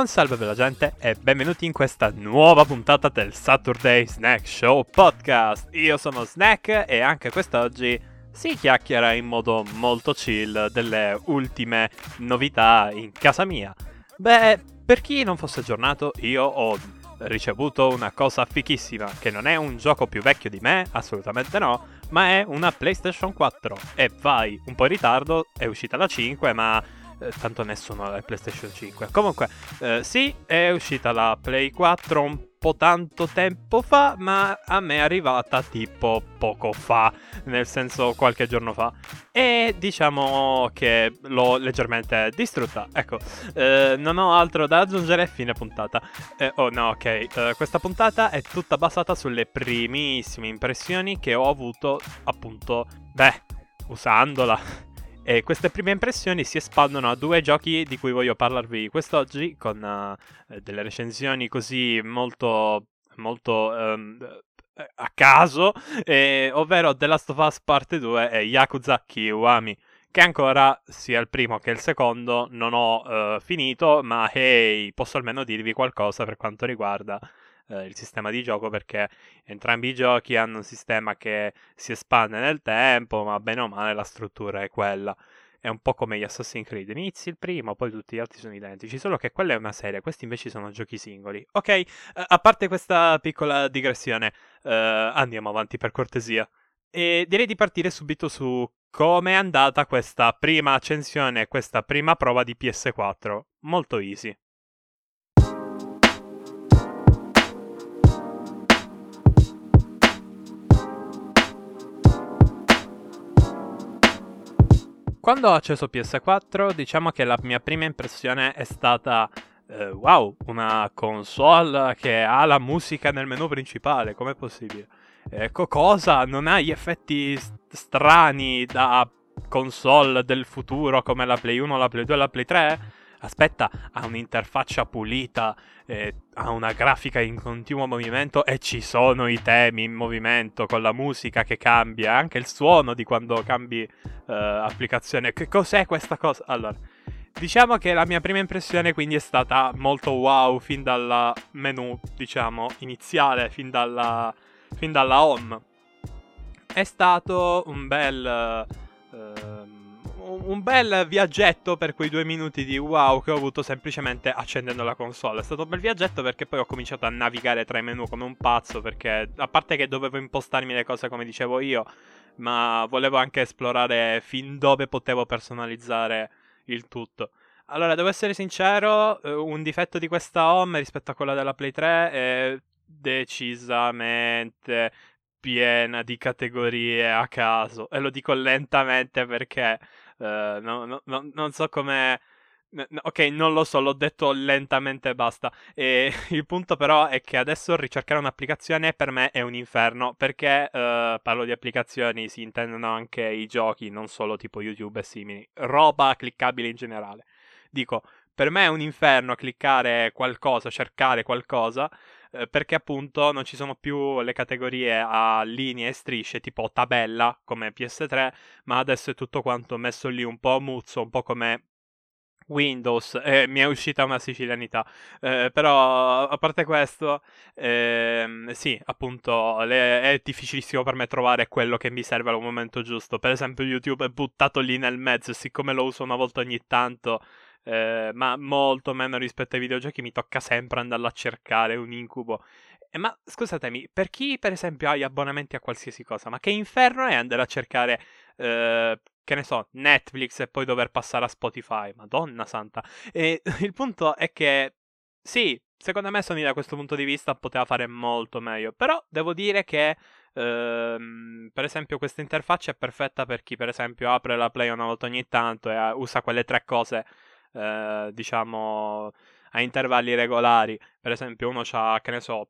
Buon salve bella gente e benvenuti in questa nuova puntata del Saturday Snack Show Podcast. Io sono Snack e anche quest'oggi si chiacchiera in modo molto chill delle ultime novità in casa mia. Beh, per chi non fosse aggiornato, io ho ricevuto una cosa fichissima, che non è un gioco più vecchio di me, assolutamente no, ma è una PlayStation 4. E vai, un po' in ritardo, è uscita la 5, ma eh, tanto nessuno ha la PlayStation 5. Comunque, eh, sì, è uscita la Play 4 un po' tanto tempo fa, ma a me è arrivata tipo poco fa, nel senso qualche giorno fa. E diciamo che l'ho leggermente distrutta. Ecco, eh, non ho altro da aggiungere, fine puntata. Eh, oh no, ok, eh, questa puntata è tutta basata sulle primissime impressioni che ho avuto appunto, beh, usandola. E queste prime impressioni si espandono a due giochi di cui voglio parlarvi quest'oggi, con uh, delle recensioni così molto, molto um, a caso, eh, ovvero The Last of Us Parte 2 e Yakuza Kiwami. Che ancora, sia il primo che il secondo, non ho uh, finito, ma hey, posso almeno dirvi qualcosa per quanto riguarda eh, il sistema di gioco perché entrambi i giochi hanno un sistema che si espande nel tempo, ma bene o male la struttura è quella. È un po' come gli Assassin's Creed. Inizi il primo, poi tutti gli altri sono identici, solo che quella è una serie, questi invece sono giochi singoli. Ok, eh, a parte questa piccola digressione, eh, andiamo avanti per cortesia. E direi di partire subito su come è andata questa prima accensione, questa prima prova di PS4. Molto easy. Quando ho acceso PS4, diciamo che la mia prima impressione è stata eh, wow, una console che ha la musica nel menu principale, com'è possibile? Ecco cosa, non ha gli effetti strani da console del futuro come la Play 1, la Play 2 e la Play 3? Aspetta, ha un'interfaccia pulita, eh, ha una grafica in continuo movimento e ci sono i temi in movimento con la musica che cambia, anche il suono di quando cambi eh, applicazione. Che cos'è questa cosa? Allora, diciamo che la mia prima impressione quindi è stata molto wow fin dal menu, diciamo, iniziale, fin dalla, fin dalla home. È stato un bel... Un bel viaggetto per quei due minuti di wow che ho avuto semplicemente accendendo la console. È stato un bel viaggetto perché poi ho cominciato a navigare tra i menu come un pazzo perché a parte che dovevo impostarmi le cose come dicevo io, ma volevo anche esplorare fin dove potevo personalizzare il tutto. Allora, devo essere sincero, eh, un difetto di questa home rispetto a quella della Play 3 è decisamente piena di categorie a caso e lo dico lentamente perché Uh, no, no, no, non so come. Ok, non lo so, l'ho detto lentamente e basta. E il punto però è che adesso ricercare un'applicazione per me è un inferno, perché uh, parlo di applicazioni, si intendono anche i giochi, non solo tipo YouTube e simili. Roba cliccabile in generale. Dico, per me è un inferno cliccare qualcosa, cercare qualcosa, eh, perché appunto non ci sono più le categorie a linee e strisce tipo tabella come PS3, ma adesso è tutto quanto messo lì un po' muzzo, un po' come Windows, eh, mi è uscita una sicilianità, eh, però a parte questo, ehm, sì, appunto, le, è difficilissimo per me trovare quello che mi serve al momento giusto. Per esempio, YouTube è buttato lì nel mezzo, siccome lo uso una volta ogni tanto, eh, ma molto meno rispetto ai videogiochi, mi tocca sempre andarlo a cercare, un incubo. Eh, ma scusatemi, per chi per esempio ha gli abbonamenti a qualsiasi cosa, ma che inferno è andare a cercare, eh, che ne so, Netflix e poi dover passare a Spotify? Madonna santa. E il punto è che, sì, secondo me Sony da questo punto di vista poteva fare molto meglio, però devo dire che... Uh, per esempio questa interfaccia è perfetta per chi per esempio apre la play una volta ogni tanto e uh, usa quelle tre cose eh, diciamo, a intervalli regolari. Per esempio, uno ha, che ne so,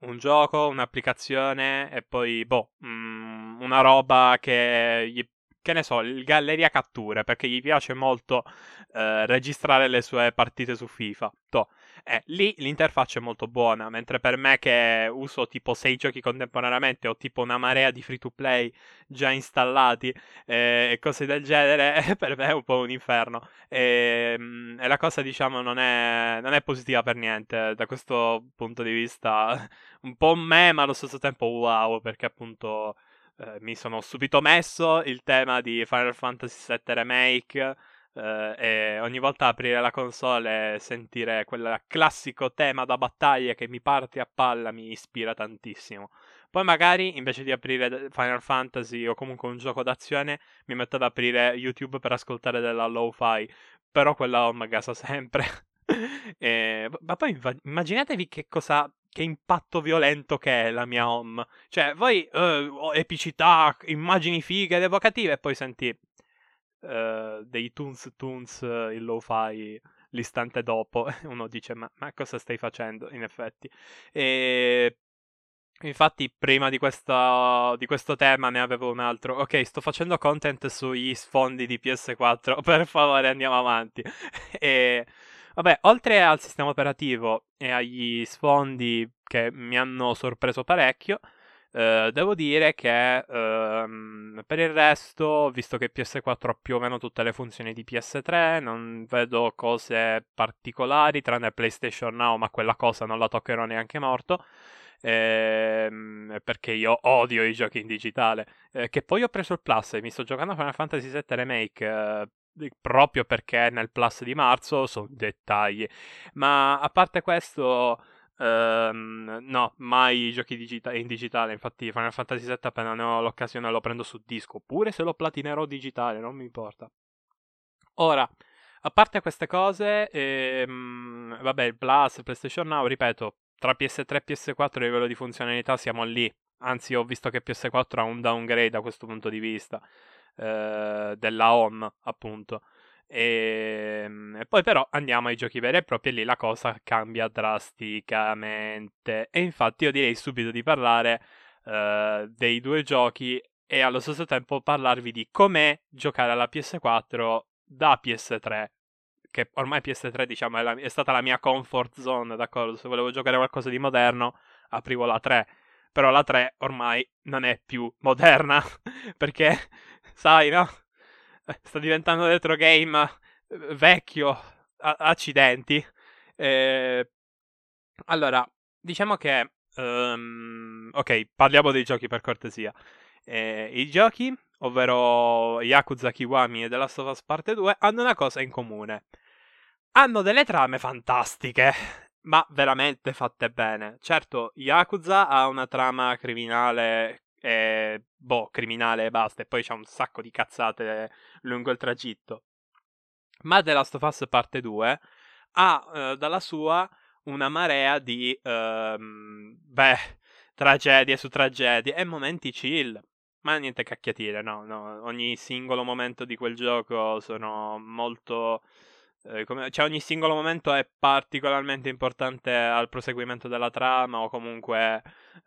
un gioco, un'applicazione e poi, boh, mh, mm, una roba che gli che ne so, il Galleria Catture, perché gli piace molto eh, registrare le sue partite su FIFA. Toh. Eh, lì l'interfaccia è molto buona, mentre per me che uso tipo 6 giochi contemporaneamente ho tipo una marea di free to play già installati eh, e cose del genere, per me è un po' un inferno. Ehm, e la cosa diciamo non è, non è, positiva per niente da questo punto di vista. Un po' me, ma allo stesso tempo wow, perché appunto... Eh, mi sono subito messo il tema di Final Fantasy VII Remake Uh, e ogni volta aprire la console e sentire quel classico tema da battaglia che mi parte a palla mi ispira tantissimo. Poi magari invece di aprire Final Fantasy o comunque un gioco d'azione mi metto ad aprire YouTube per ascoltare della lo-fi, però quella home gasa sempre. e, ma poi immaginatevi che cosa che impatto violento che è la mia home. Cioè, voi uh, epicità, immagini fighe ed evocative e poi senti uh, dei tunes tunes uh, in lo-fi l'istante dopo. Uno dice ma, ma, cosa stai facendo? In effetti. E infatti prima di, questa, di questo tema ne avevo un altro. Ok sto facendo content sugli sfondi di PS4 per favore andiamo avanti. E vabbè oltre al sistema operativo e agli sfondi che mi hanno sorpreso parecchio Uh, devo dire che uh, per il resto, visto che PS4 ha più o meno tutte le funzioni di PS3, non vedo cose particolari, tranne PlayStation Now, ma quella cosa non la toccherò neanche morto. Ehm, perché io odio i giochi in digitale. Eh, che poi ho preso il Plus e mi sto giocando Final Fantasy VII Remake. Eh, proprio perché nel Plus di marzo sono dettagli. Ma a parte questo. Um, no, mai giochi digita- in digitale. Infatti, Final Fantasy VII appena ne ho l'occasione lo prendo su disco. Pure se lo platinerò digitale, non mi importa. Ora, a parte queste cose, ehm, vabbè, il Plus, PlayStation Now, ripeto, tra PS3 e PS4 a livello di funzionalità siamo lì. Anzi, ho visto che PS4 ha un downgrade da questo punto di vista. Eh, della home, appunto. E, ehm, e, poi però andiamo ai giochi veri e propri e lì la cosa cambia drasticamente. E infatti io direi subito di parlare uh, dei due giochi e allo stesso tempo parlarvi di com'è giocare alla PS4 da PS3. Che ormai PS3 diciamo è, la, è stata la mia comfort zone, d'accordo? Se volevo giocare qualcosa di moderno aprivo la 3. Però la 3 ormai non è più moderna perché, sai, no? sta diventando retro game eh, vecchio, a- accidenti. Eh, allora, diciamo che... Um, ok, parliamo dei giochi per cortesia. Eh, I giochi, ovvero Yakuza Kiwami e The Last of Us Parte 2, hanno una cosa in comune. Hanno delle trame fantastiche, ma veramente fatte bene. Certo, Yakuza ha una trama criminale e boh, criminale e basta, e poi c'è un sacco di cazzate lungo il tragitto. Ma The Last of Us parte 2 ha eh, dalla sua una marea di, ehm, beh, tragedie su tragedie e momenti chill. Ma niente cacchiatire, no, no. Ogni singolo momento di quel gioco sono molto eh, come, cioè ogni singolo momento è particolarmente importante al proseguimento della trama o comunque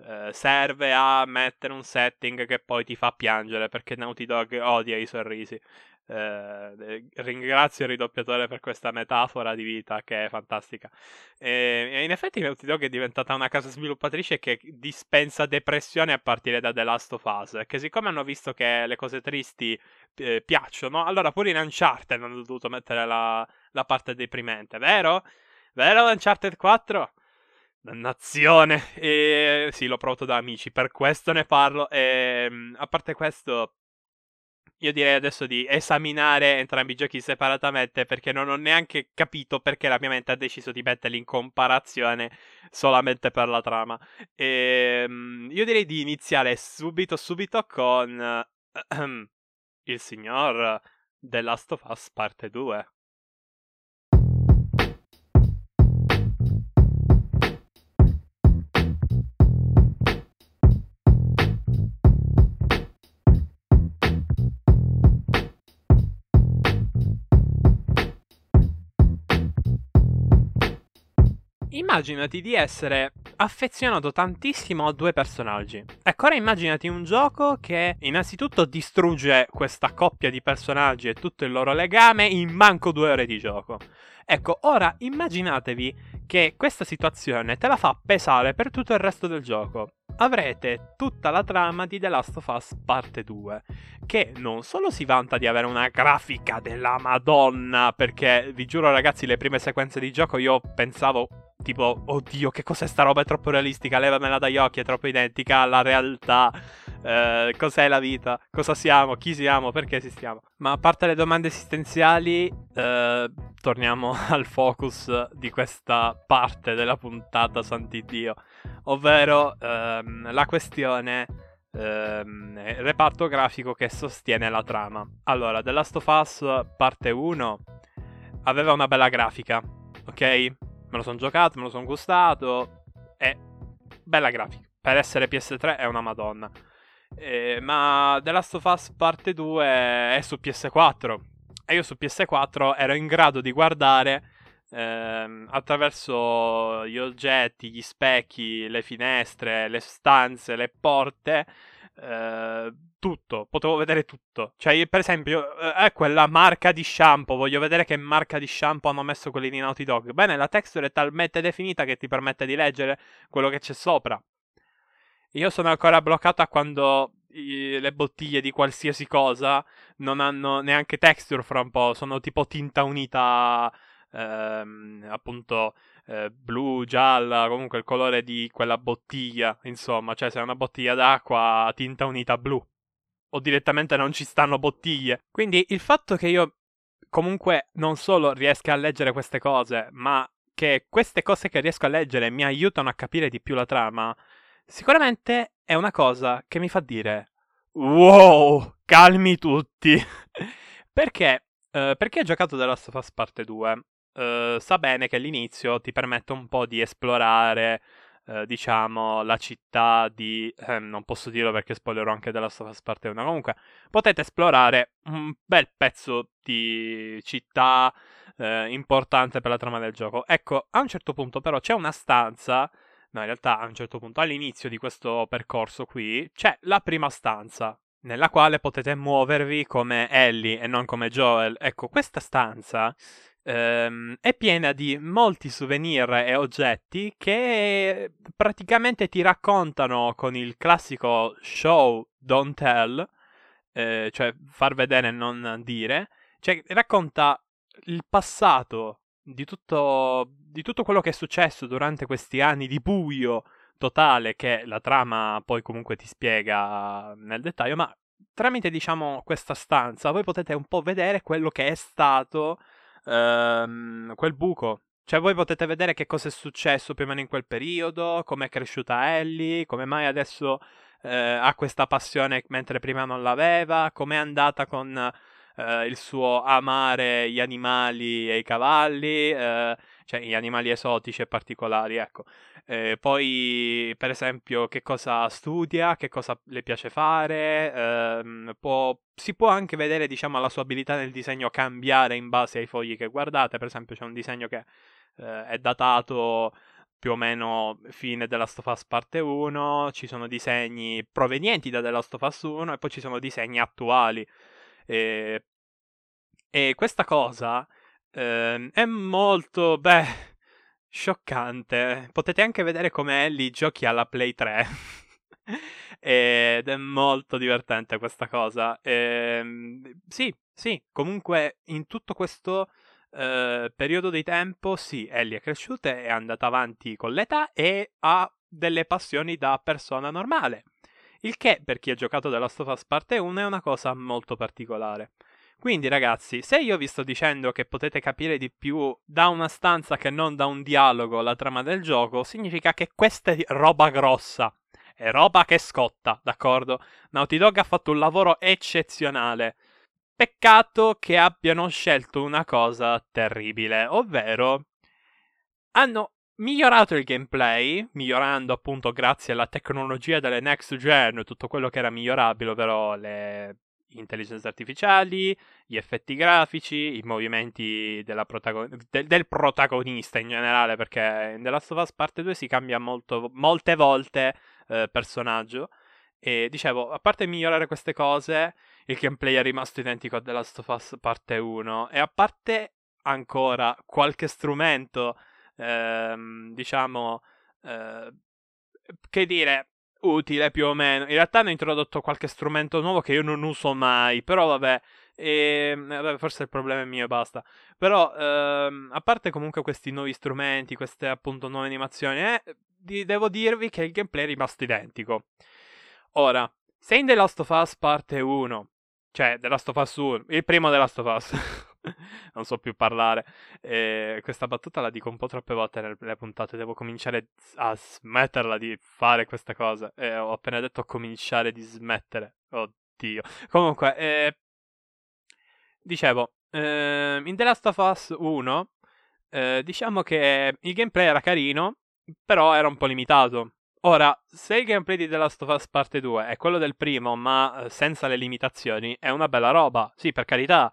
eh, serve a mettere un setting che poi ti fa piangere perché Naughty Dog odia i sorrisi. Eh, ringrazio il ridoppiatore per questa metafora di vita che è fantastica. E, in effetti Naughty Dog è diventata una casa sviluppatrice che dispensa depressione a partire da The Last of Us. Che siccome hanno visto che le cose tristi eh, piacciono, allora pure in Uncharted hanno dovuto mettere la, la parte deprimente, vero? Vero Uncharted 4? Dannazione! E sì, l'ho provato da amici, per questo ne parlo. E ehm, a parte questo, io direi adesso di esaminare entrambi i giochi separatamente perché non ho neanche capito perché la mia mente ha deciso di metterli in comparazione solamente per la trama. E, um, io direi di iniziare subito, subito con uh, il signor The Last of Us parte 2. Immaginati di essere affezionato tantissimo a due personaggi. Ecco, ora immaginati un gioco che innanzitutto distrugge questa coppia di personaggi e tutto il loro legame in manco due ore di gioco. Ecco, ora immaginatevi che questa situazione te la fa pesare per tutto il resto del gioco. Avrete tutta la trama di The Last of Us parte 2, che non solo si vanta di avere una grafica della Madonna, perché vi giuro ragazzi, le prime sequenze di gioco io pensavo tipo, oddio, che cos'è sta roba? È troppo realistica, levamela dagli occhi, è troppo identica alla realtà. Eh, cos'è la vita? Cosa siamo? Chi siamo? Perché esistiamo? Ma a parte le domande esistenziali, eh, torniamo al focus di questa parte della puntata, Sant'Iddio, ovvero ehm, la questione ehm, reparto grafico che sostiene la trama. Allora, The Last of Us parte 1 aveva una bella grafica, ok? Me lo sono giocato, me lo sono gustato, è bella grafica. Per essere PS3 è una madonna. Eh, ma The Last of Us parte 2 è su PS4 e io su PS4 ero in grado di guardare ehm, attraverso gli oggetti, gli specchi, le finestre, le stanze, le porte, eh, tutto, potevo vedere tutto. Cioè, per esempio, eh, quella marca di shampoo, voglio vedere che marca di shampoo hanno messo quelli di Naughty Dog. Bene, la texture è talmente definita che ti permette di leggere quello che c'è sopra. Io sono ancora bloccato a quando i, le bottiglie di qualsiasi cosa non hanno neanche texture fra un po', sono tipo tinta unita, ehm, appunto eh, blu, gialla, comunque il colore di quella bottiglia, insomma, cioè se è una bottiglia d'acqua tinta unita blu. O direttamente non ci stanno bottiglie. Quindi il fatto che io comunque non solo riesca a leggere queste cose, ma che queste cose che riesco a leggere mi aiutano a capire di più la trama, Sicuramente è una cosa che mi fa dire: Wow, calmi tutti. perché? Uh, perché ho giocato The Last of Us Parte 2? Eh, sa bene che all'inizio ti permette un po' di esplorare, uh, diciamo, la città di... Eh, non posso dirlo perché spoilerò anche The Last Parte 1. Comunque, potete esplorare un bel pezzo di città importante per la trama del gioco. Ecco, a un certo punto però c'è una stanza No, in realtà a un certo punto, all'inizio di questo percorso qui, c'è la prima stanza, nella quale potete muovervi come Ellie e non come Joel. Ecco, questa stanza ehm, è piena di molti souvenir e oggetti che praticamente ti raccontano con il classico show, don't tell, eh, cioè far vedere e non dire, cioè racconta il passato di tutto, di tutto quello che è successo durante questi anni di buio totale che la trama poi comunque ti spiega nel dettaglio, ma tramite diciamo questa stanza voi potete un po' vedere quello che è stato ehm, quel buco. Cioè voi potete vedere che cosa è successo più o meno in quel periodo, come è cresciuta Ellie, come mai adesso eh, ha questa passione mentre prima non l'aveva, come è andata con eh, il suo amare gli animali e i cavalli, eh, cioè gli animali esotici e particolari, ecco. Eh, poi, per esempio, che cosa studia, che cosa le piace fare, ehm, può, si può anche vedere, diciamo, la sua abilità nel disegno cambiare in base ai fogli che guardate. Per esempio, c'è un disegno che eh, è datato più o meno fine della Last of Us parte 1, ci sono disegni provenienti da The Last of Us 1 e poi ci sono disegni attuali. E, e questa cosa eh, è molto, beh, scioccante. Potete anche vedere come Ellie giochi alla Play 3. Ed è molto divertente questa cosa. E, ehm, sì, sì, comunque in tutto questo eh, periodo di tempo, sì, Ellie è cresciuta, è andata avanti con l'età e ha delle passioni da persona normale. Il che, per chi ha giocato The Last of Us Parte 1, è una cosa molto particolare. Quindi, ragazzi, se io vi sto dicendo che potete capire di più da una stanza che non da un dialogo la trama del gioco, significa che questa è roba grossa. È roba che scotta, d'accordo? Naughty Dog ha fatto un lavoro eccezionale. Peccato che abbiano scelto una cosa terribile, ovvero hanno migliorato il gameplay, migliorando appunto grazie alla tecnologia delle next gen tutto quello che era migliorabile, ovvero le intelligenze artificiali, gli effetti grafici, i movimenti protagon- del, del, protagonista in generale, perché in The Last of Us Parte 2 si cambia molto, molte volte eh, personaggio. E dicevo, a parte migliorare queste cose, il gameplay è rimasto identico a The Last of Us Parte 1 e a parte ancora qualche strumento, ehm, diciamo, eh, che dire, utile più o meno. In realtà hanno introdotto qualche strumento nuovo che io non uso mai, però vabbè, e, vabbè forse il problema è mio e basta. Però, ehm, a parte comunque questi nuovi strumenti, queste appunto nuove animazioni, eh, di, devo dirvi che il gameplay è rimasto identico. Ora, se in The Last of Us parte 1, cioè The Last of Us 1, il primo The Last of Us, non so più parlare. E questa battuta la dico un po' troppe volte nelle puntate. Devo cominciare a smetterla di fare questa cosa. E ho appena detto cominciare di smettere. Oddio. Comunque, eh, dicevo, eh, in The Last of Us 1, eh, diciamo che il gameplay era carino, però era un po' limitato. Ora, se il gameplay di The Last of Us Parte 2 è quello del primo, ma eh, senza le limitazioni, è una bella roba. Sì, per carità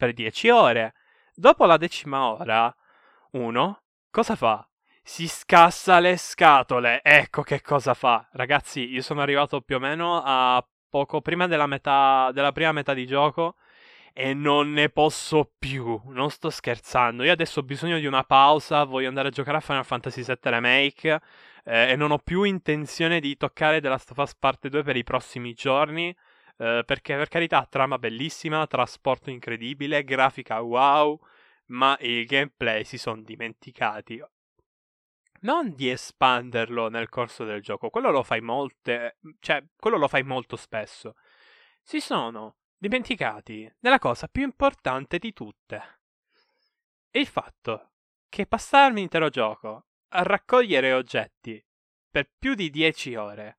per 10 ore. Dopo la decima ora, uno cosa fa? Si scassa le scatole. Ecco che cosa fa. Ragazzi, io sono arrivato più o meno a poco prima della metà della prima metà di gioco e non ne posso più. Non sto scherzando. Io adesso ho bisogno di una pausa, voglio andare a giocare a Final Fantasy VII Remake eh, e non ho più intenzione di toccare The Last of Us Part 2 per i prossimi giorni. Eh, perché per carità, trama bellissima, trasporto incredibile, grafica wow, ma il gameplay si sono dimenticati. Non di espanderlo nel corso del gioco, quello lo fai molte, cioè, quello lo fai molto spesso. Si sono dimenticati della cosa più importante di tutte. Il fatto che passarmi l'intero gioco a raccogliere oggetti per più di 10 ore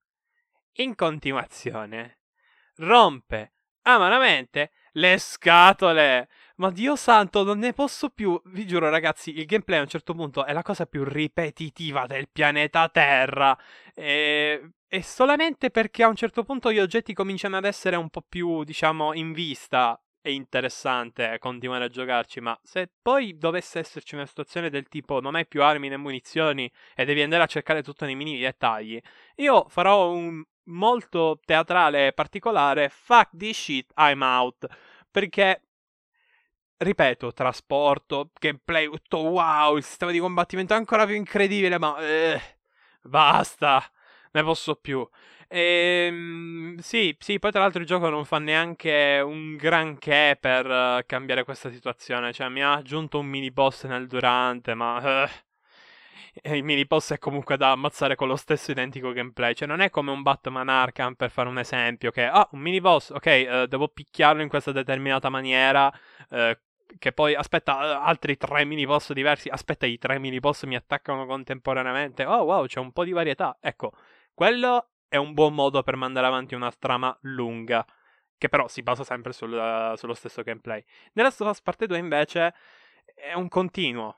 in continuazione rompe amaramente le scatole. Ma Dio santo, non ne posso più. Vi giuro, ragazzi, il gameplay a un certo punto è la cosa più ripetitiva del pianeta Terra. E, e solamente perché a un certo punto gli oggetti cominciano ad essere un po' più, diciamo, in vista. È interessante continuare a giocarci, ma se poi dovesse esserci una situazione del tipo non hai più armi né munizioni e devi andare a cercare tutto nei minimi dettagli, io farò un, molto teatrale e particolare, fuck this shit, I'm out. Perché, ripeto, trasporto, gameplay, tutto wow, il sistema di combattimento è ancora più incredibile, ma... Eh, basta, ne posso più. Ehm, sì, sì, poi tra l'altro il gioco non fa neanche un granché per uh, cambiare questa situazione. Cioè, mi ha aggiunto un mini boss nel durante, ma... Uh, il mini boss è comunque da ammazzare con lo stesso identico gameplay. Cioè, non è come un Batman Arkham, per fare un esempio, che, ah, un mini boss, ok, uh, devo picchiarlo in questa determinata maniera, uh, che poi, aspetta, uh, altri tre mini boss diversi, aspetta, i tre mini boss mi attaccano contemporaneamente, oh wow, c'è un po' di varietà. Ecco, quello è un buon modo per mandare avanti una trama lunga, che però si basa sempre sul, sullo stesso gameplay. Nella Last parte 2 invece è un continuo,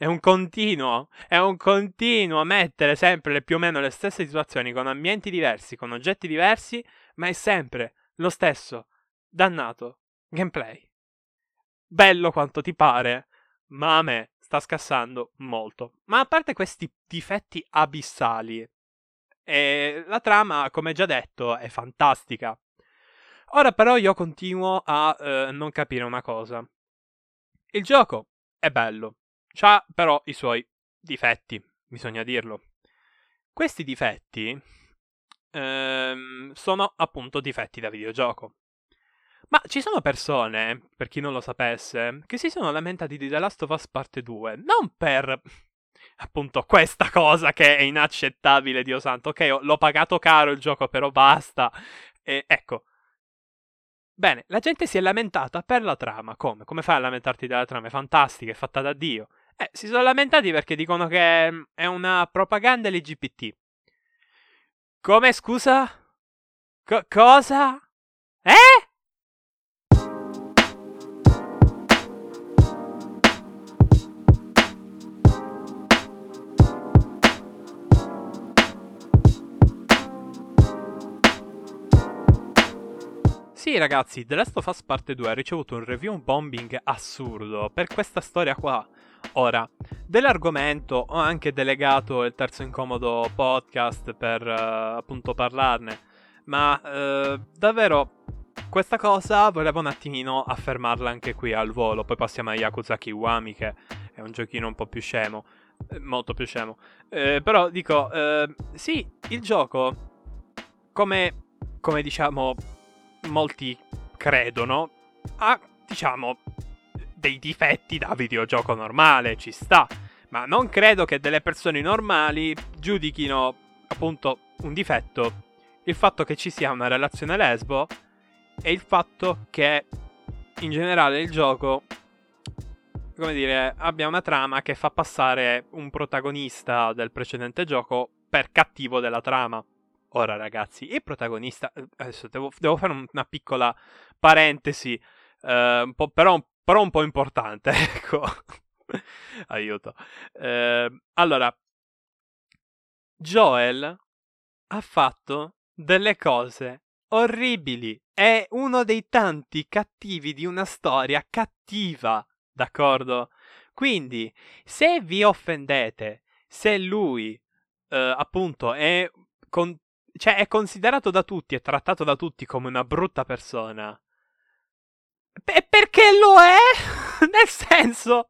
è un continuo, è un continuo mettere sempre più o meno le stesse situazioni con ambienti diversi, con oggetti diversi, ma è sempre lo stesso dannato gameplay. Bello quanto ti pare, ma a me sta scassando molto. Ma a parte questi difetti abissali, eh, la trama, come già detto, è fantastica. Ora però io continuo a eh, non capire una cosa. Il gioco è bello, C'ha però i suoi difetti, bisogna dirlo. Questi difetti ehm, sono appunto difetti da videogioco. Ma ci sono persone, per chi non lo sapesse, che si sono lamentati di The Last of Us Parte 2, non per appunto questa cosa che è inaccettabile, Dio santo. Ok, l'ho pagato caro il gioco, però basta. E ecco. Bene, la gente si è lamentata per la trama. Come? Come fai a lamentarti della trama? È fantastica, è fatta da Dio. Eh, si sono lamentati perché dicono che mm, è una propaganda LGBT. Come scusa? Co- cosa? Eh? Sì, ragazzi, The Last of Us Parte 2 ha ricevuto un review bombing assurdo per questa storia qua. Ora, dell'argomento ho anche delegato il terzo incomodo podcast per uh, appunto parlarne, ma uh, davvero questa cosa volevo un attimino affermarla anche qui al volo, poi passiamo a Yakuza Kiwami che è un giochino un po' più scemo, eh, molto più scemo. Eh, però dico, eh, sì, il gioco, come, come diciamo molti credono, ha, diciamo, dei difetti da videogioco normale, ci sta. Ma non credo che delle persone normali giudichino appunto un difetto il fatto che ci sia una relazione lesbo e il fatto che in generale il gioco, come dire, abbia una trama che fa passare un protagonista del precedente gioco per cattivo della trama. Ora, ragazzi, il protagonista. Eh, adesso devo, devo fare una piccola parentesi, eh, un però, però, un po' importante. Ecco, aiuto. Eh, allora, Joel ha fatto delle cose orribili. È uno dei tanti cattivi di una storia cattiva, d'accordo? Quindi, se vi offendete, se lui, eh, appunto, è con cioè, è considerato da tutti, è trattato da tutti come una brutta persona. P- perché lo è? Nel senso,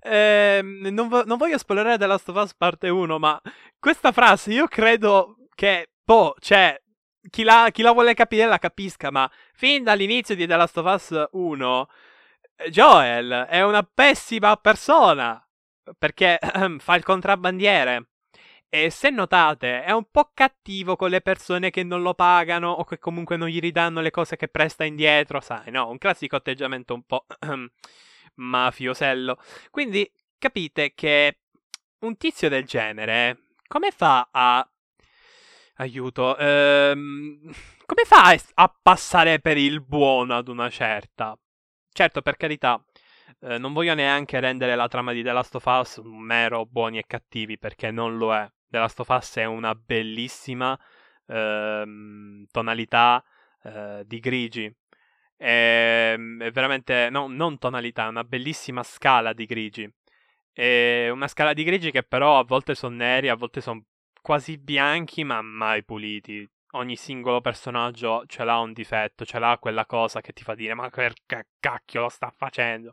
eh, non, vo- non, voglio spoilerare The Last of Us parte 1, ma questa frase io credo che, boh, cioè, chi la, chi la vuole capire la capisca, ma fin dall'inizio di The Last of Us 1, Joel è una pessima persona, perché fa il contrabbandiere e se notate, è un po' cattivo con le persone che non lo pagano o che comunque non gli ridanno le cose che presta indietro, sai, no? Un classico atteggiamento un po' mafiosello. Quindi capite che un tizio del genere come fa a aiuto, ehm, come fa a passare per il buono ad una certa? Certo, per carità, eh, non voglio neanche rendere la trama di The Last of Us un mero buoni e cattivi, perché non lo è. The Last of Us è una bellissima ehm, tonalità eh, di grigi. È, è veramente, no, non tonalità, una bellissima scala di grigi. È una scala di grigi che però a volte sono neri, a volte sono quasi bianchi, ma mai puliti. Ogni singolo personaggio ce l'ha un difetto, ce l'ha quella cosa che ti fa dire: Ma che cacchio lo sta facendo?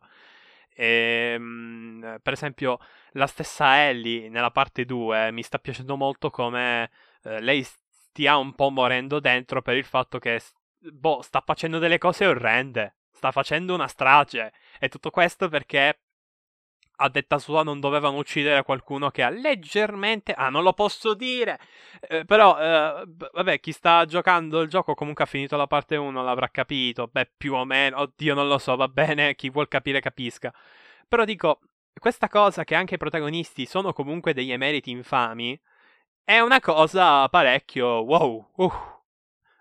Ehm, per esempio, la stessa Ellie nella parte 2 mi sta piacendo molto come eh, lei stia un po' morendo dentro per il fatto che boh, sta facendo delle cose orrende. Sta facendo una strage. E tutto questo perché a detta sua non dovevano uccidere qualcuno che ha leggermente... Ah, non lo posso dire! Eh, però, eh, vabbè, chi sta giocando il gioco comunque ha finito la parte 1, l'avrà capito. Beh, più o meno, oddio, non lo so, va bene, chi vuol capire capisca. Però dico, questa cosa che anche i protagonisti sono comunque degli emeriti infami, è una cosa parecchio... Wow, uh,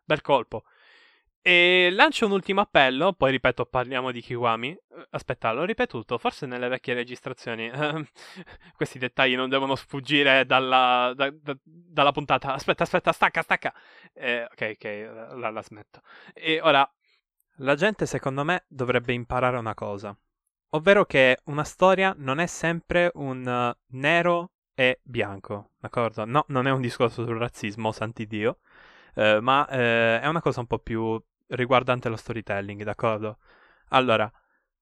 bel colpo. E lancio un ultimo appello, poi ripeto, parliamo di Kiwami. Eh, aspetta, l'ho ripetuto, forse nelle vecchie registrazioni. Questi dettagli non devono sfuggire dalla, da, da, dalla puntata. Aspetta, aspetta, stacca, stacca. Eh, ok, ok, la, la smetto. E ora, la gente secondo me dovrebbe imparare una cosa. Ovvero che una storia non è sempre un uh, nero e bianco, d'accordo? No, non è un discorso sul razzismo, santi Dio. Uh, ma uh, è una cosa un po' più riguardante lo storytelling, d'accordo? Allora,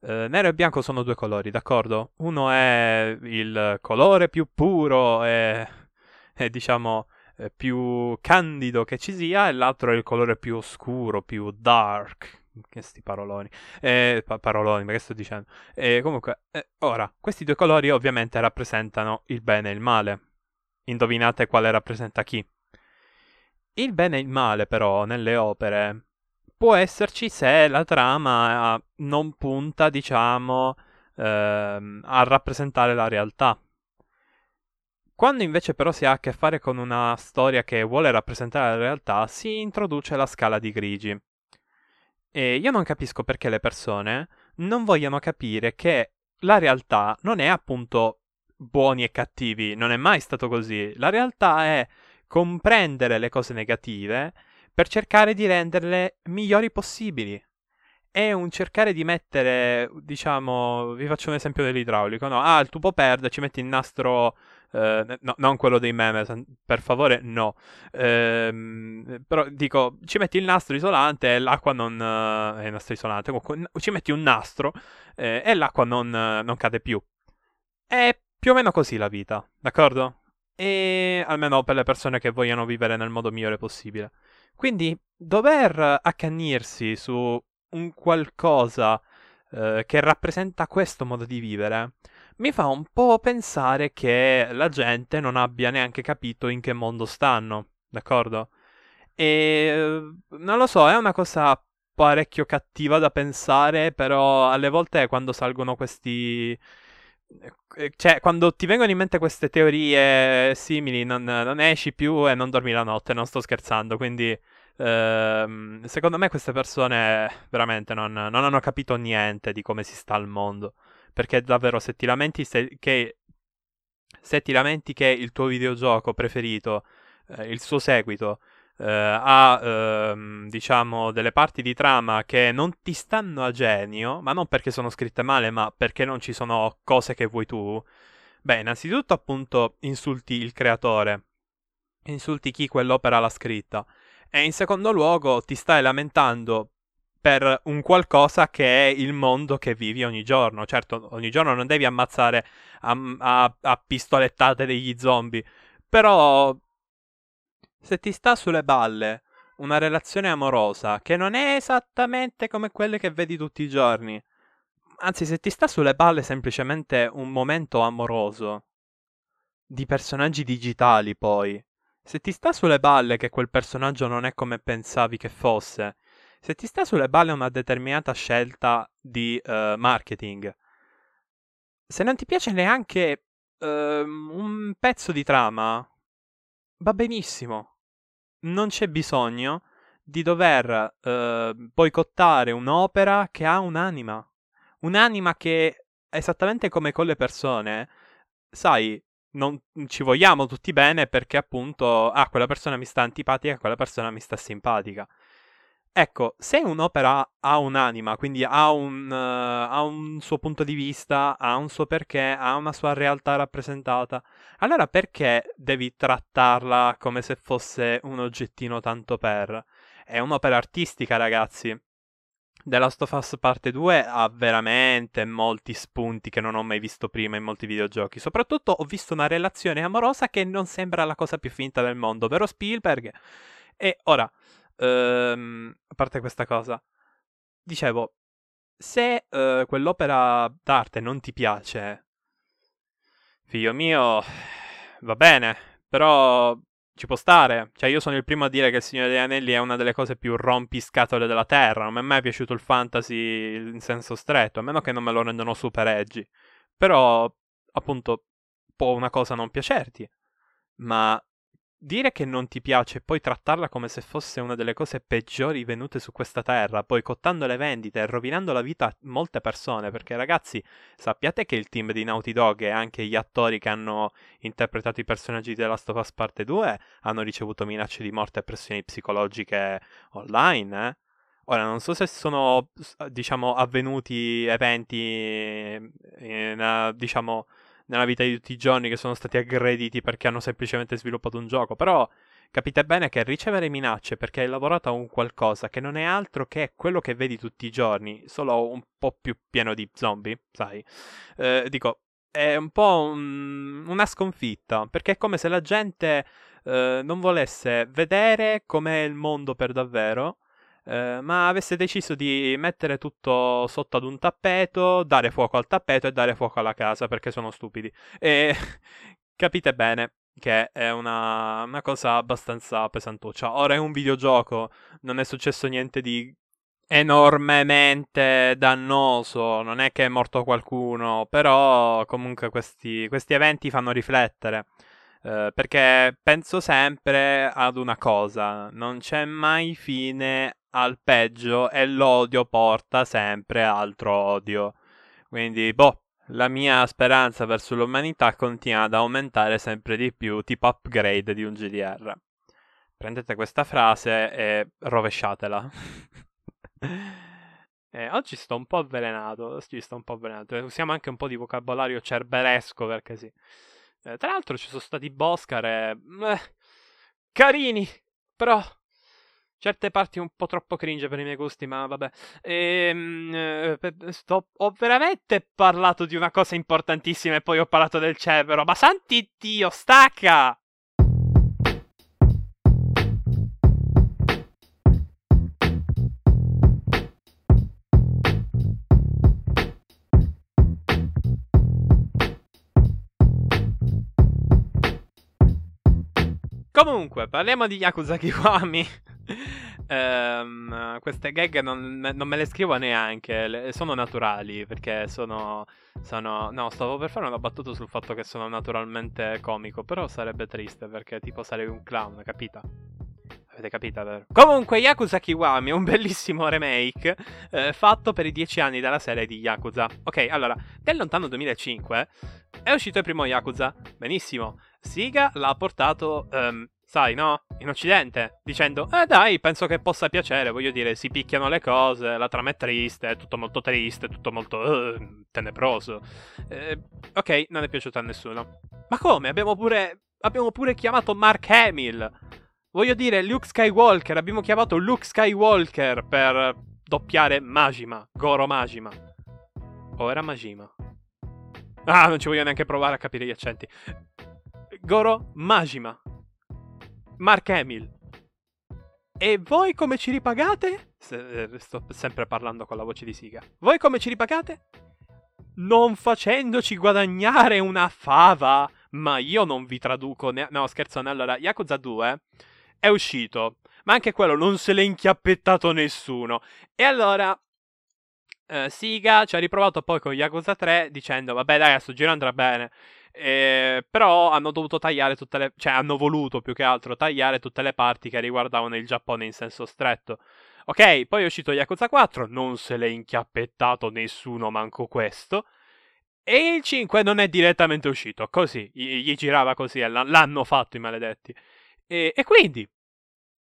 eh, nero e bianco sono due colori, d'accordo? Uno è il colore più puro e, e diciamo eh, più candido che ci sia, e l'altro è il colore più oscuro, più dark. Che sti paroloni. Eh, pa- paroloni, ma che sto dicendo? Comunque, eh, ora, questi due colori ovviamente rappresentano il bene e il male. Indovinate quale rappresenta chi? Il bene e il male, però, nelle opere può esserci se la trama non punta, diciamo, ehm, a rappresentare la realtà. Quando invece però si ha a che fare con una storia che vuole rappresentare la realtà, si introduce la scala di grigi. E io non capisco perché le persone non vogliano capire che la realtà non è appunto buoni e cattivi, non è mai stato così. La realtà è comprendere le cose negative per cercare di renderle migliori possibili. È un cercare di mettere, diciamo, vi faccio un esempio dell'idraulico, no? Ah, il tubo perde, ci metti il nastro Uh, no, non quello dei meme, per favore, no. Uh, però dico, ci metti il nastro isolante e l'acqua non... È il nastro isolante, comunque ci metti un nastro eh, e l'acqua non, non, cade più. È più o meno così la vita, d'accordo? E almeno per le persone che vogliono vivere nel modo migliore possibile. Quindi dover accannirsi su un qualcosa eh, che rappresenta questo modo di vivere mi fa un po' pensare che la gente non abbia neanche capito in che mondo stanno, d'accordo? E non lo so, è una cosa parecchio cattiva da pensare, però alle volte quando salgono questi cioè, quando ti vengono in mente queste teorie simili, non, non esci più e non dormi la notte, non sto scherzando. Quindi, ehm, secondo me, queste persone veramente non, non, hanno capito niente di come si sta al mondo. Perché davvero, se ti lamenti se, che, se ti lamenti che il tuo videogioco preferito, eh, il suo seguito, eh, ha ehm, diciamo delle parti di trama che non ti stanno a genio, ma non perché sono scritte male, ma perché non ci sono cose che vuoi tu. Beh, innanzitutto appunto insulti il creatore, insulti chi quell'opera l'ha scritta. E in secondo luogo ti stai lamentando per un qualcosa che è il mondo che vivi ogni giorno. Certo, ogni giorno non devi ammazzare a, a, a pistolettate degli zombie, però se ti sta sulle balle una relazione amorosa che non è esattamente come quelle che vedi tutti i giorni, anzi se ti sta sulle balle semplicemente un momento amoroso di personaggi digitali poi, se ti sta sulle balle che quel personaggio non è come pensavi che fosse, se ti sta sulle balle una determinata scelta di uh, marketing, se non ti piace neanche uh, un pezzo di trama, va benissimo. Non c'è bisogno di dover uh, boicottare un'opera che ha un'anima. Un'anima che, esattamente come con le persone, sai, non ci vogliamo tutti bene perché appunto, ah, quella persona mi sta antipatica, quella persona mi sta simpatica. Ecco, se un'opera ha un'anima, quindi ha un, uh, ha un, suo punto di vista, ha un suo perché, ha una sua realtà rappresentata, allora perché devi trattarla come se fosse un oggettino tanto per? È un'opera artistica, ragazzi. The Last of Us Parte 2 ha veramente molti spunti che non ho mai visto prima in molti videogiochi. Soprattutto ho visto una relazione amorosa che non sembra la cosa più finta del mondo, ovvero Spielberg. E ora, Ehm, a parte questa cosa, dicevo, se uh, quell'opera d'arte non ti piace, figlio mio, va bene, però ci può stare. Cioè, io sono il primo a dire che il Signore degli Anelli è una delle cose più rompiscatole della Terra. Non mi è mai piaciuto il fantasy in senso stretto, a meno che non me lo rendono super edgy. Però, appunto, può una cosa non piacerti. Ma dire che non ti piace e poi trattarla come se fosse una delle cose peggiori venute su questa terra, boicottando le vendite e rovinando la vita a molte persone, perché ragazzi, sappiate che il team di Naughty Dog e anche gli attori che hanno interpretato i personaggi della Last of Us Parte 2 hanno ricevuto minacce di morte e pressioni psicologiche online, eh? Ora, non so se sono, diciamo, avvenuti eventi, in, diciamo, nella vita di tutti i giorni che sono stati aggrediti perché hanno semplicemente sviluppato un gioco, però capite bene che ricevere minacce perché hai lavorato a un qualcosa che non è altro che quello che vedi tutti i giorni, solo un po' più pieno di zombie, sai? Eh, dico, è un po' un, una sconfitta, perché è come se la gente eh, non volesse vedere com'è il mondo per davvero eh, ma avesse deciso di mettere tutto sotto ad un tappeto, dare fuoco al tappeto e dare fuoco alla casa perché sono stupidi. E capite bene che è una, una cosa abbastanza pesantuccia. Ora è un videogioco, non è successo niente di enormemente dannoso, non è che è morto qualcuno, però comunque questi, questi eventi fanno riflettere. Uh, perché penso sempre ad una cosa, non c'è mai fine al peggio e l'odio porta sempre altro odio. Quindi, boh, la mia speranza verso l'umanità continua ad aumentare sempre di più, tipo upgrade di un GDR. prendete questa frase e rovesciatela. eh, oggi sto un po' avvelenato, oggi sto un po' avvelenato. Usiamo anche un po' di vocabolario cerberesco perché sì. Eh, tra l'altro ci sono stati Boscar e... Eh, carini, però certe parti un po' troppo cringe per i miei gusti, ma vabbè. Ehm, eh, sto, ho veramente parlato di una cosa importantissima e poi ho parlato del Cerbero, ma santi Dio, stacca! Comunque, parliamo di Yakuza Kiwami. Um, queste gag non, non, me le scrivo neanche, le, sono naturali perché sono, sono... No, stavo per fare una battuta sul fatto che sono naturalmente comico, però sarebbe triste perché tipo sarei un clown, capita? Avete capito, vero? Comunque, Yakuza Kiwami è un bellissimo remake eh, fatto per i dieci anni della serie di Yakuza. Ok, allora, nel lontano 2005 è uscito il primo Yakuza. Benissimo. Siga l'ha portato um, sai, no? In Occidente, dicendo, eh dai, penso che possa piacere, voglio dire, si picchiano le cose, la trama è triste, è tutto molto triste, tutto molto uh, tenebroso. Eh, ok, non è piaciuto a nessuno. Ma come? Abbiamo pure, abbiamo pure chiamato Mark Hamill. Voglio dire, Luke Skywalker, abbiamo chiamato Luke Skywalker per doppiare Majima, Goro Majima. O era Majima? Ah, non ci voglio neanche provare a capire gli accenti. Goro Majima. Mark Hamill. E voi come ci ripagate? Eh, sto sempre parlando con la voce di Siga. Voi come ci ripagate? Non facendoci guadagnare una fava. Ma io non vi traduco. Ne- no, scherzo. Allora, Yakuza 2 è uscito. Ma anche quello non se l'è inchiappettato nessuno. E allora. Eh, Siga ci ha riprovato poi con Yakuza 3 dicendo: Vabbè, dai, sto giro andrà bene. Eh, però hanno dovuto tagliare tutte le. cioè hanno voluto più che altro tagliare tutte le parti che riguardavano il Giappone in senso stretto. Ok, poi è uscito Yakuza 4, non se l'è inchiappettato nessuno, manco questo. E il 5 non è direttamente uscito, così, gli, girava così, l'hanno fatto i maledetti. E, e quindi,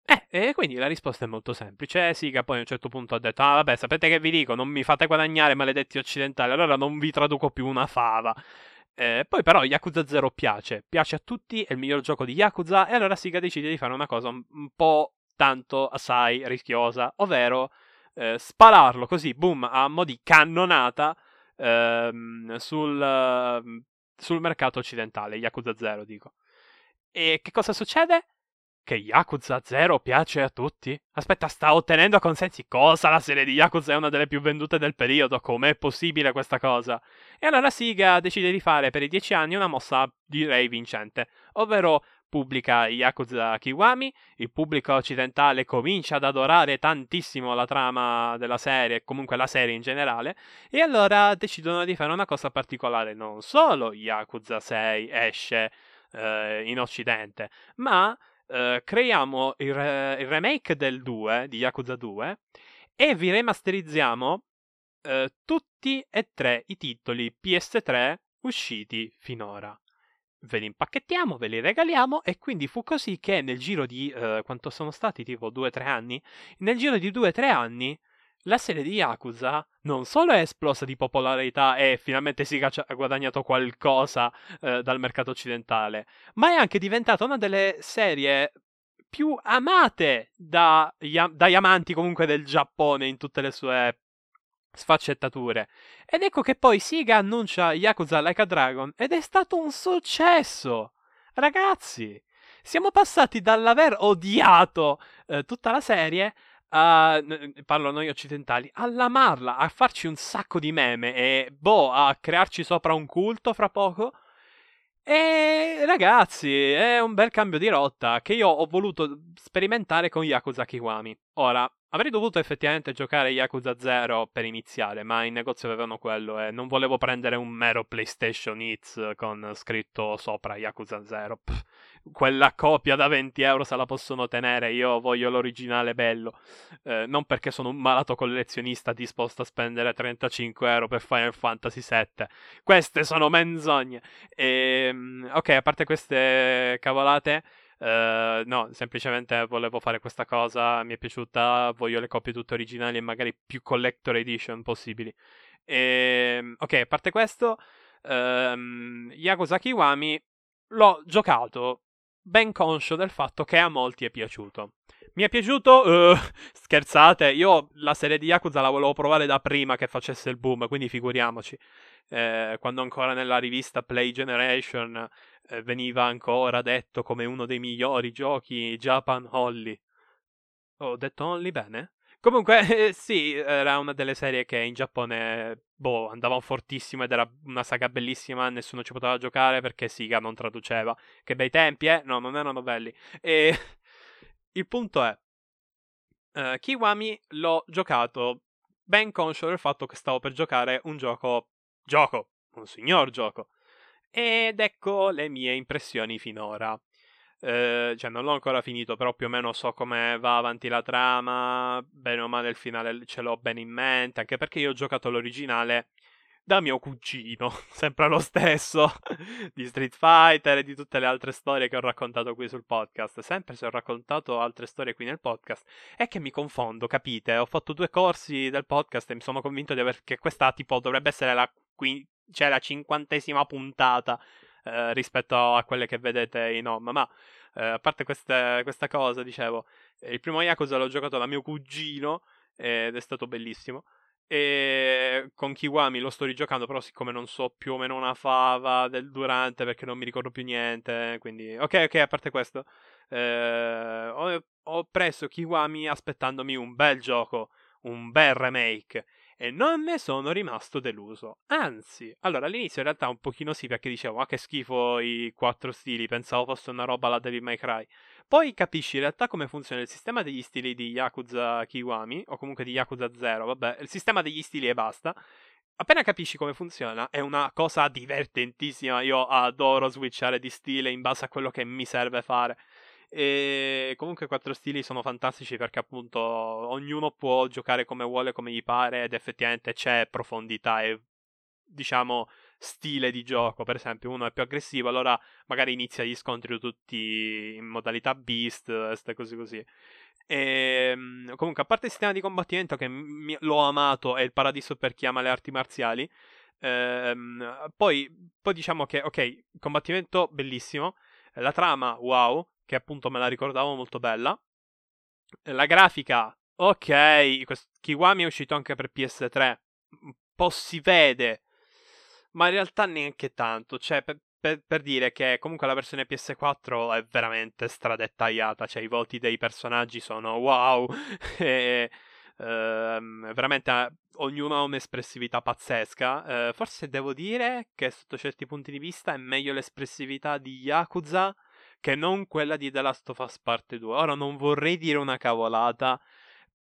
eh, e quindi la risposta è molto semplice. Eh, Siga poi a un certo punto ha detto: Ah, vabbè, sapete che vi dico, non mi fate guadagnare, maledetti occidentali, allora non vi traduco più una fava. Eh, poi però Yakuza 0 piace, piace a tutti, è il miglior gioco di Yakuza e allora Siga decide di fare una cosa un, un po' tanto assai rischiosa, ovvero eh, spararlo così, boom, a mo' di cannonata ehm, sul, sul mercato occidentale, Yakuza 0 dico. E che cosa succede? Che Yakuza 0 piace a tutti? Aspetta, sta ottenendo consensi. Cosa? La serie di Yakuza è una delle più vendute del periodo. Com'è possibile questa cosa? E allora Siga decide di fare per i 10 anni una mossa direi vincente, ovvero pubblica Yakuza Kiwami, il pubblico occidentale comincia ad adorare tantissimo la trama della serie, comunque la serie in generale, e allora decidono di fare una cosa particolare. Non solo Yakuza 6 esce eh, in occidente, ma eh, creiamo il, re- il, remake del 2, di Yakuza 2, e vi remasterizziamo uh, tutti e tre i titoli PS3 usciti finora. Ve li impacchettiamo, ve li regaliamo e quindi fu così che nel giro di uh, quanto sono stati tipo 2-3 anni, nel giro di 2-3 anni la serie di Yakuza non solo è esplosa di popolarità e finalmente si ha guadagnato qualcosa eh, dal mercato occidentale, ma è anche diventata una delle serie più amate da, dagli amanti comunque del Giappone in tutte le sue sfaccettature. Ed ecco che poi Siga annuncia Yakuza Like a Dragon ed è stato un successo. Ragazzi, siamo passati dall'aver odiato eh, tutta la serie a, parlo noi occidentali, all'amarla, a farci un sacco di meme e boh, a crearci sopra un culto fra poco. E ragazzi, è un bel cambio di rotta che io ho voluto sperimentare con Yakuza Kiwami. Ora, avrei dovuto effettivamente giocare Yakuza 0 per iniziare, ma in negozio avevano quello e non volevo prendere un mero PlayStation Hits con scritto sopra Yakuza 0. Pff, quella copia da 20 euro se la possono tenere, io voglio l'originale bello. Eh, non perché sono un malato collezionista disposto a spendere 35 euro per Final Fantasy VII. Queste sono menzogne. E, ehm, ok, a parte queste cavolate, Uh, no, semplicemente volevo fare questa cosa, mi è piaciuta, voglio le copie tutte originali e magari più collector edition possibili. E, ehm, ok, a parte questo, um, Yakuza Kiwami l'ho giocato ben conscio del fatto che a molti è piaciuto. Mi è piaciuto? Uh, scherzate, io la serie di Yakuza la volevo provare da prima che facesse il boom, quindi figuriamoci. Eh, quando ancora nella rivista Play Generation eh, veniva ancora detto come uno dei migliori giochi Japan Holly. Ho detto Holly bene? Comunque, eh, sì, era una delle serie che in Giappone, boh, andava fortissimo ed era una saga bellissima, nessuno ci poteva giocare perché Siga non traduceva. Che bei tempi, eh? No, non erano belli. E il punto è, uh, Kiwami l'ho giocato ben conscio del fatto che stavo per giocare un gioco, gioco, un signor gioco. Ed ecco le mie impressioni finora. Eh, cioè, non l'ho ancora finito, però più o meno so come va avanti la trama. Bene o male, il finale ce l'ho bene in mente. Anche perché io ho giocato l'originale da mio cugino, sempre lo stesso, di Street Fighter e di tutte le altre storie che ho raccontato qui sul podcast. Sempre se ho raccontato altre storie qui nel podcast, è che mi confondo, capite? Ho fatto due corsi del podcast e mi sono convinto di aver... che questa tipo dovrebbe essere la, qui... cioè, la cinquantesima puntata eh, rispetto a quelle che vedete in home. Ma eh, a parte queste, questa cosa, dicevo, il primo Yakuza l'ho giocato da mio cugino ed è stato bellissimo. E con Kiwami lo sto rigiocando, però siccome non so più o meno una fava del durante perché non mi ricordo più niente, quindi ok, ok, a parte questo, eh, ho, ho preso Kiwami aspettandomi un bel gioco, un bel remake e non ne sono rimasto deluso. Anzi, allora all'inizio in realtà un pochino sì perché dicevo ah che schifo i quattro stili, pensavo fosse una roba la Devil May Cry. Poi capisci in realtà come funziona il sistema degli stili di Yakuza Kiwami o comunque di Yakuza 0, vabbè, il sistema degli stili e basta. Appena capisci come funziona, è una cosa divertentissima. Io adoro switchare di stile in base a quello che mi serve fare. E comunque quattro stili sono fantastici perché appunto ognuno può giocare come vuole, come gli pare ed effettivamente c'è profondità e diciamo stile di gioco. Per esempio, uno è più aggressivo, allora magari inizia gli scontri tutti in modalità beast, queste cose così. E, ehm, comunque, a parte il sistema di combattimento che mi, l'ho amato, è il paradiso per chi ama le arti marziali. Ehm, poi, poi diciamo che, ok, combattimento bellissimo. La trama, wow che appunto me la ricordavo molto bella. La grafica, ok, questo Kiwami è uscito anche per PS3, un po' si vede, ma in realtà neanche tanto, cioè per, per, per, dire che comunque la versione PS4 è veramente stradettagliata, cioè i volti dei personaggi sono wow, e, ehm, veramente ognuno ha un'espressività pazzesca, eh, forse devo dire che sotto certi punti di vista è meglio l'espressività di Yakuza che non quella di The Last of Us Parte 2. Ora non vorrei dire una cavolata,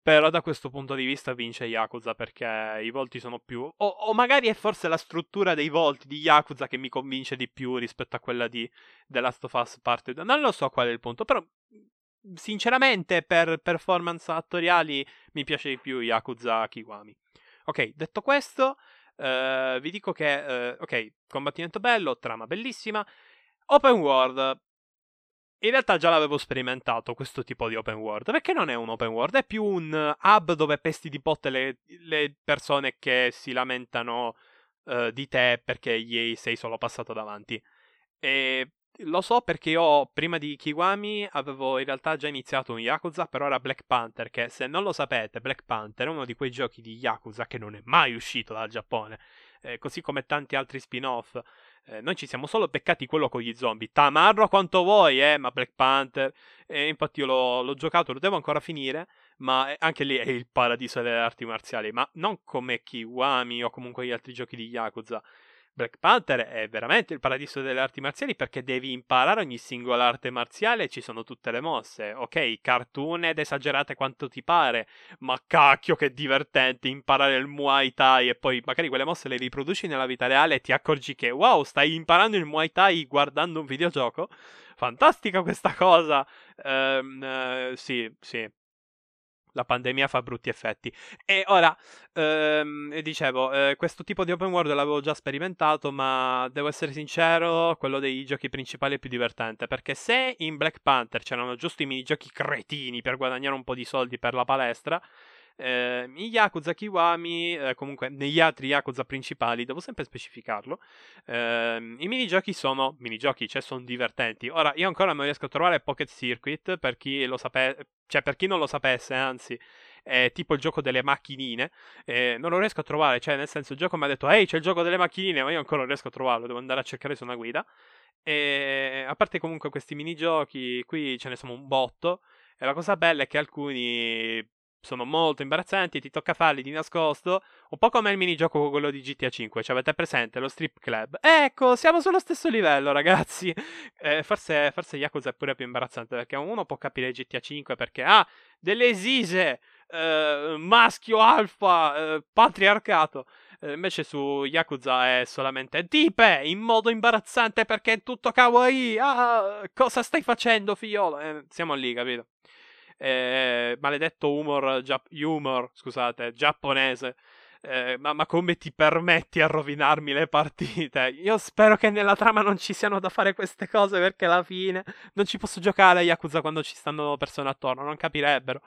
però da questo punto di vista vince Yakuza perché i volti sono più... O, o, magari è forse la struttura dei volti di Yakuza che mi convince di più rispetto a quella di The Last of Us Parte 2. Non lo so qual è il punto, però sinceramente per performance attoriali mi piace di più Yakuza Kiwami. Ok, detto questo, uh, vi dico che, uh, ok, combattimento bello, trama bellissima, open world, in realtà già l'avevo sperimentato questo tipo di open world. Perché non è un open world, è più un hub dove pesti di botte le, le persone che si lamentano uh, di te perché gli sei solo passato davanti. E lo so perché io prima di Kiwami avevo in realtà già iniziato un Yakuza, però era Black Panther, che se non lo sapete, Black Panther è uno di quei giochi di Yakuza che non è mai uscito dal Giappone, eh, così come tanti altri spin-off. Eh, noi ci siamo solo beccati quello con gli zombie. Tamarro quanto vuoi, eh, ma Black Panther. E infatti io l'ho, l'ho giocato, lo devo ancora finire. Ma anche lì è il paradiso delle arti marziali. Ma non come Kiwami o comunque gli altri giochi di Yakuza. Black Panther è veramente il paradiso delle arti marziali perché devi imparare ogni singola arte marziale e ci sono tutte le mosse. Ok, cartoon ed esagerate quanto ti pare, ma cacchio che divertente imparare il Muay Thai e poi magari quelle mosse le riproduci nella vita reale e ti accorgi che wow, stai imparando il Muay Thai guardando un videogioco. Fantastica questa cosa. Um, uh, sì, sì. La pandemia fa brutti effetti. E ora, ehm, dicevo, eh, questo tipo di open world l'avevo già sperimentato, ma devo essere sincero, quello dei giochi principali è più divertente, perché se in Black Panther c'erano giusto i minigiochi cretini per guadagnare un po' di soldi per la palestra, eh, in Yakuza Kiwami, eh, comunque negli altri Yakuza principali, devo sempre specificarlo, eh, i minigiochi sono minigiochi, cioè sono divertenti. Ora, io ancora non riesco a trovare Pocket Circuit, per chi lo sapesse, cioè per chi non lo sapesse, anzi, è tipo il gioco delle macchinine, eh, non lo riesco a trovare, cioè nel senso il gioco mi ha detto, ehi c'è il gioco delle macchinine, ma io ancora non riesco a trovarlo, devo andare a cercare su una guida. E a parte comunque questi minigiochi, qui ce ne sono un botto. E la cosa bella è che alcuni sono molto imbarazzanti, ti tocca farli di nascosto, un po' come il minigioco quello di GTA 5, cioè avete presente lo strip club? Ecco, siamo sullo stesso livello ragazzi, eh, forse, forse Yakuza è pure più imbarazzante perché uno può capire GTA 5 perché ha ah, delle esise, eh, maschio alfa, eh, patriarcato, eh, invece su Yakuza è solamente tipe in modo imbarazzante perché è tutto kawaii, ah, cosa stai facendo figliolo? Eh, siamo lì, capito? Eh, maledetto humor, gia- humor scusate, giapponese. Eh, ma, ma, come ti permetti a rovinarmi le partite? Io spero che nella trama non ci siano da fare queste cose perché alla fine non ci posso giocare a Yakuza quando ci stanno persone attorno, non capirebbero.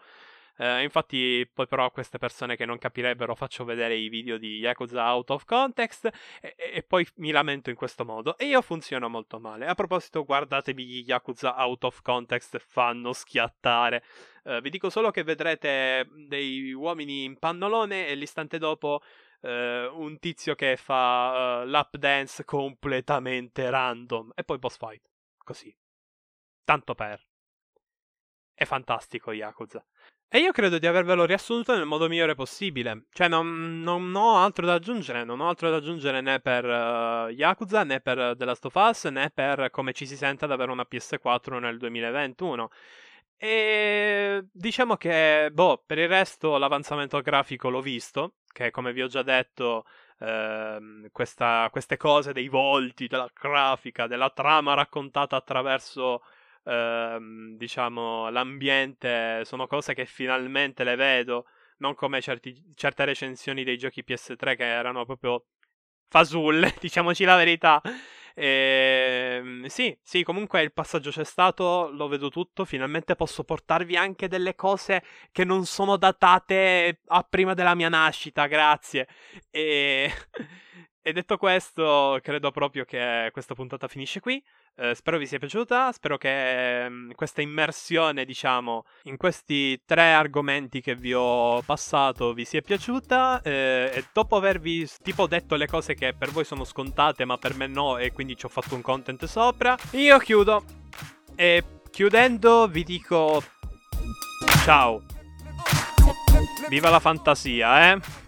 Uh, infatti, poi però a queste persone che non capirebbero faccio vedere i video di Yakuza out of context e, e, poi mi lamento in questo modo. E io funziono molto male. A proposito, guardatevi gli Yakuza out of context, fanno schiattare. Uh, vi dico solo che vedrete dei uomini in pannolone e l'istante dopo uh, un tizio che fa lap dance completamente random e poi boss fight. Così. Tanto per. È fantastico Yakuza. E io credo di avervelo riassunto nel modo migliore possibile. Cioè, non, non ho altro da aggiungere. Non ho altro da aggiungere né per uh, Yakuza, né per The Last of Us, né per come ci si sente ad avere una PS4 nel 2021. E diciamo che, boh, per il resto l'avanzamento grafico l'ho visto. Che come vi ho già detto, Uh, questa, queste cose dei volti, della grafica, della trama raccontata attraverso ehm, diciamo, l'ambiente, sono cose che finalmente le vedo, non come certi, certe recensioni dei giochi PS3 che erano proprio fasulle, diciamoci la verità. E, ehm, sì, sì, comunque il passaggio c'è stato, lo vedo tutto, finalmente posso portarvi anche delle cose che non sono datate a prima della mia nascita, grazie. E, e detto questo, credo proprio che questa puntata finisce qui. Eh, spero vi sia piaciuta, spero che mh, mm, questa immersione, diciamo, in questi tre argomenti che vi ho passato vi sia piaciuta eh, e dopo avervi tipo detto le cose che per voi sono scontate ma per me no e quindi ci ho fatto un content sopra, io chiudo e chiudendo vi dico ciao. Viva la fantasia, eh?